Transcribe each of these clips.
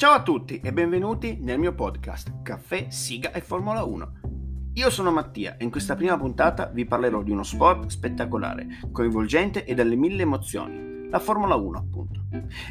Ciao a tutti e benvenuti nel mio podcast Caffè, Siga e Formula 1. Io sono Mattia e in questa prima puntata vi parlerò di uno sport spettacolare, coinvolgente e dalle mille emozioni, la Formula 1 appunto.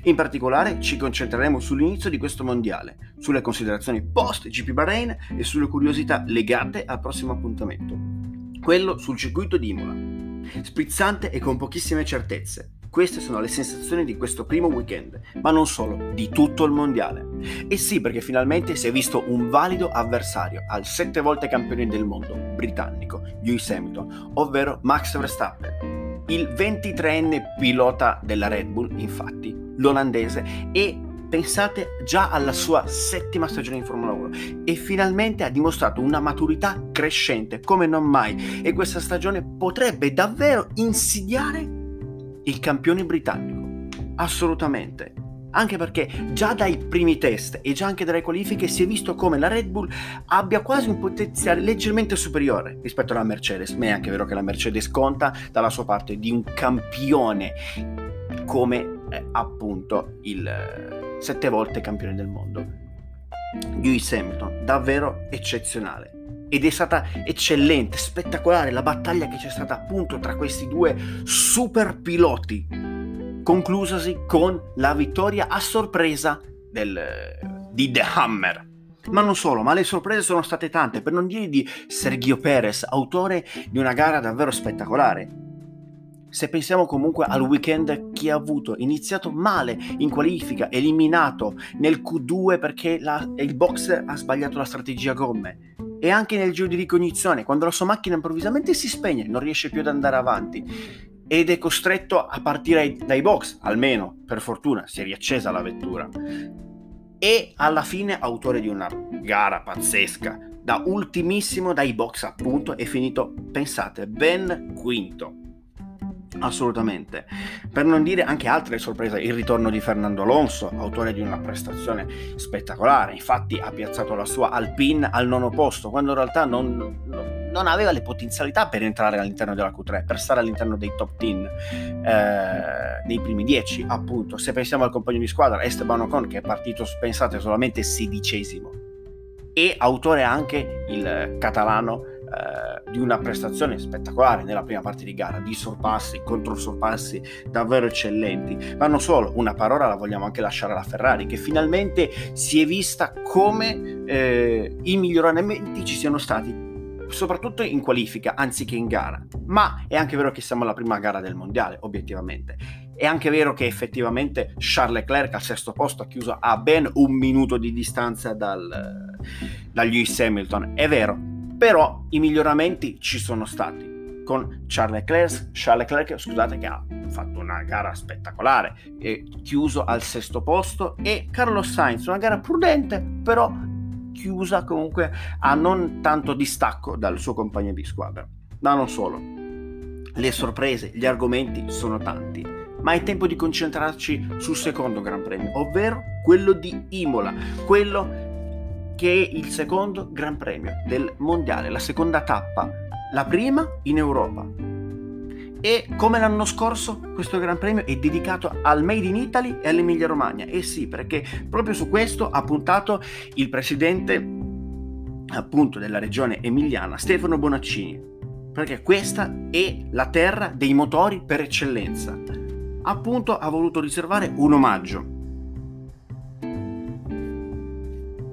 In particolare ci concentreremo sull'inizio di questo mondiale, sulle considerazioni post GP Bahrain e sulle curiosità legate al prossimo appuntamento, quello sul circuito di Imola. Sprizzante e con pochissime certezze, queste sono le sensazioni di questo primo weekend, ma non solo, di tutto il mondiale. E sì, perché finalmente si è visto un valido avversario al sette volte campione del mondo britannico, Lewis Hamilton, ovvero Max Verstappen. Il 23enne pilota della Red Bull, infatti, l'olandese, e pensate già alla sua settima stagione in Formula 1 e finalmente ha dimostrato una maturità crescente come non mai e questa stagione potrebbe davvero insidiare il campione britannico. Assolutamente. Anche perché già dai primi test e già anche dalle qualifiche si è visto come la Red Bull abbia quasi un potenziale leggermente superiore rispetto alla Mercedes, ma è anche vero che la Mercedes conta dalla sua parte di un campione come eh, appunto il eh, sette volte campione del mondo. Lewis Hamilton, davvero eccezionale ed è stata eccellente, spettacolare la battaglia che c'è stata appunto tra questi due super piloti, conclusasi con la vittoria a sorpresa del, di The Hammer. Ma non solo, ma le sorprese sono state tante, per non dire di Sergio Perez, autore di una gara davvero spettacolare. Se pensiamo comunque al weekend che ha avuto, iniziato male in qualifica, eliminato nel Q2 perché la, il box ha sbagliato la strategia gomme, e anche nel giro di ricognizione, quando la sua macchina improvvisamente si spegne, non riesce più ad andare avanti ed è costretto a partire dai box, almeno per fortuna si è riaccesa la vettura. E alla fine autore di una gara pazzesca, da ultimissimo dai box appunto, è finito, pensate, ben quinto Assolutamente. Per non dire anche altre sorprese, il ritorno di Fernando Alonso, autore di una prestazione spettacolare. Infatti ha piazzato la sua Alpine al nono posto, quando in realtà non, non, aveva le potenzialità per entrare all'interno della Q3, per stare all'interno dei top 10, eh, nei primi 10, appunto. Se pensiamo al compagno di squadra Esteban Ocon, che è partito, pensate, solamente sedicesimo, e autore anche il catalano di una prestazione spettacolare nella prima parte di gara, di sorpassi, controsorpassi davvero eccellenti. Ma non solo, una parola la vogliamo anche lasciare alla Ferrari, che finalmente si è vista come eh, i miglioramenti ci siano stati soprattutto in qualifica anziché in gara. Ma è anche vero che siamo alla prima gara del mondiale, obiettivamente. È anche vero che effettivamente Charles Leclerc al sesto posto ha chiuso a ben un minuto di distanza dal, da Lewis Hamilton. È vero, però i miglioramenti ci sono stati con Charles Leclerc, Charles Leclerc scusate, che ha fatto una gara spettacolare, chiuso al sesto posto, e Carlos Sainz, una gara prudente, però chiusa comunque a non tanto distacco dal suo compagno di squadra. Ma non solo, le sorprese, gli argomenti sono tanti, ma è tempo di concentrarci sul secondo Gran Premio, ovvero quello di Imola, quello che è il secondo Gran Premio del Mondiale, la seconda tappa, la prima in Europa. E come l'anno scorso, questo Gran Premio è dedicato al Made in Italy e all'Emilia Romagna. E sì, perché proprio su questo ha puntato il presidente appunto della regione emiliana, Stefano Bonaccini, perché questa è la terra dei motori per eccellenza. Appunto ha voluto riservare un omaggio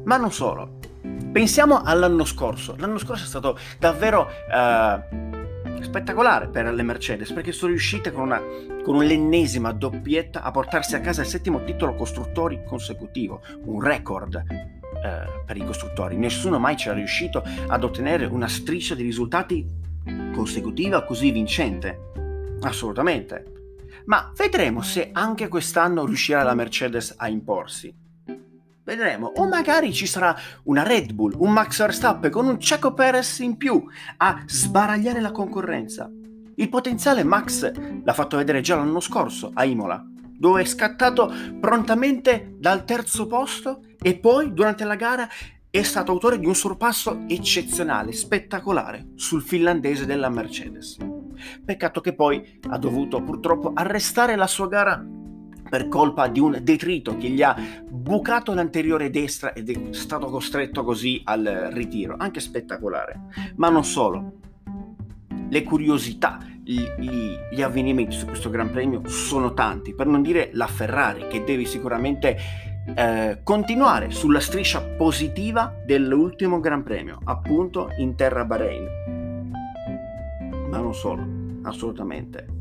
Ma non solo. Pensiamo all'anno scorso. L'anno scorso è stato davvero uh, spettacolare per le Mercedes perché sono riuscite con, una, con l'ennesima doppietta a portarsi a casa il settimo titolo costruttori consecutivo, un record uh, per i costruttori. Nessuno mai ci è riuscito ad ottenere una striscia di risultati consecutiva così vincente. Assolutamente. Ma vedremo se anche quest'anno riuscirà la Mercedes a imporsi. Vedremo. O magari ci sarà una Red Bull, un Max Verstappen con un Checo Perez in più a sbaragliare la concorrenza. Il potenziale Max l'ha fatto vedere già l'anno scorso a Imola, dove è scattato prontamente dal terzo posto e poi durante la gara è stato autore di un sorpasso eccezionale, spettacolare sul finlandese della Mercedes. Peccato che poi ha dovuto purtroppo arrestare la sua gara per colpa di un detrito che gli ha bucato l'anteriore destra ed è stato costretto così al ritiro, anche spettacolare. Ma non solo, le curiosità, gli, gli, avvenimenti su questo Gran Premio sono tanti, per non dire la Ferrari che deve sicuramente eh, continuare sulla striscia positiva dell'ultimo Gran Premio, appunto in terra Bahrain. Ma non solo, assolutamente.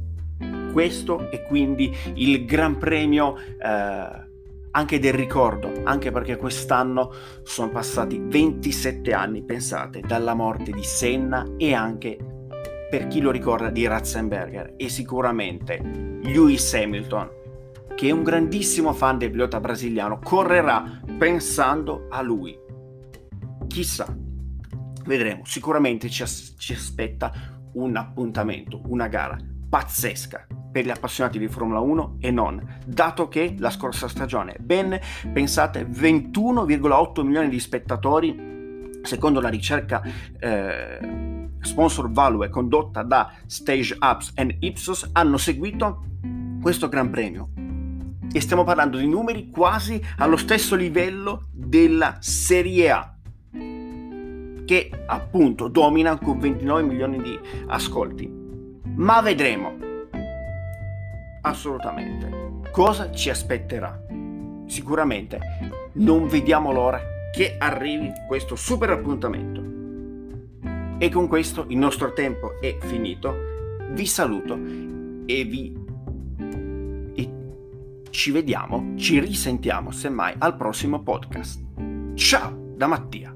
Questo è quindi il Gran Premio eh, anche del ricordo, anche perché quest'anno sono passati 27 anni, pensate, dalla morte di Senna e anche, per chi lo ricorda, di Ratzenberger e sicuramente Lewis Hamilton, che è un grandissimo fan del pilota brasiliano, correrà pensando a lui. Chissà, vedremo, sicuramente ci, as- ci aspetta un appuntamento, una gara pazzesca per gli appassionati di Formula 1 e non, dato che la scorsa stagione ben pensate 21,8 milioni di spettatori, secondo la ricerca eh, sponsor value condotta da Stage Ups and Ipsos, hanno seguito questo Gran Premio. E stiamo parlando di numeri quasi allo stesso livello della Serie A che appunto domina con 29 milioni di ascolti. Ma vedremo assolutamente. Cosa ci aspetterà? Sicuramente non vediamo l'ora che arrivi questo super appuntamento. E con questo il nostro tempo è finito. Vi saluto e vi e ci vediamo, ci risentiamo semmai al prossimo podcast. Ciao da Mattia.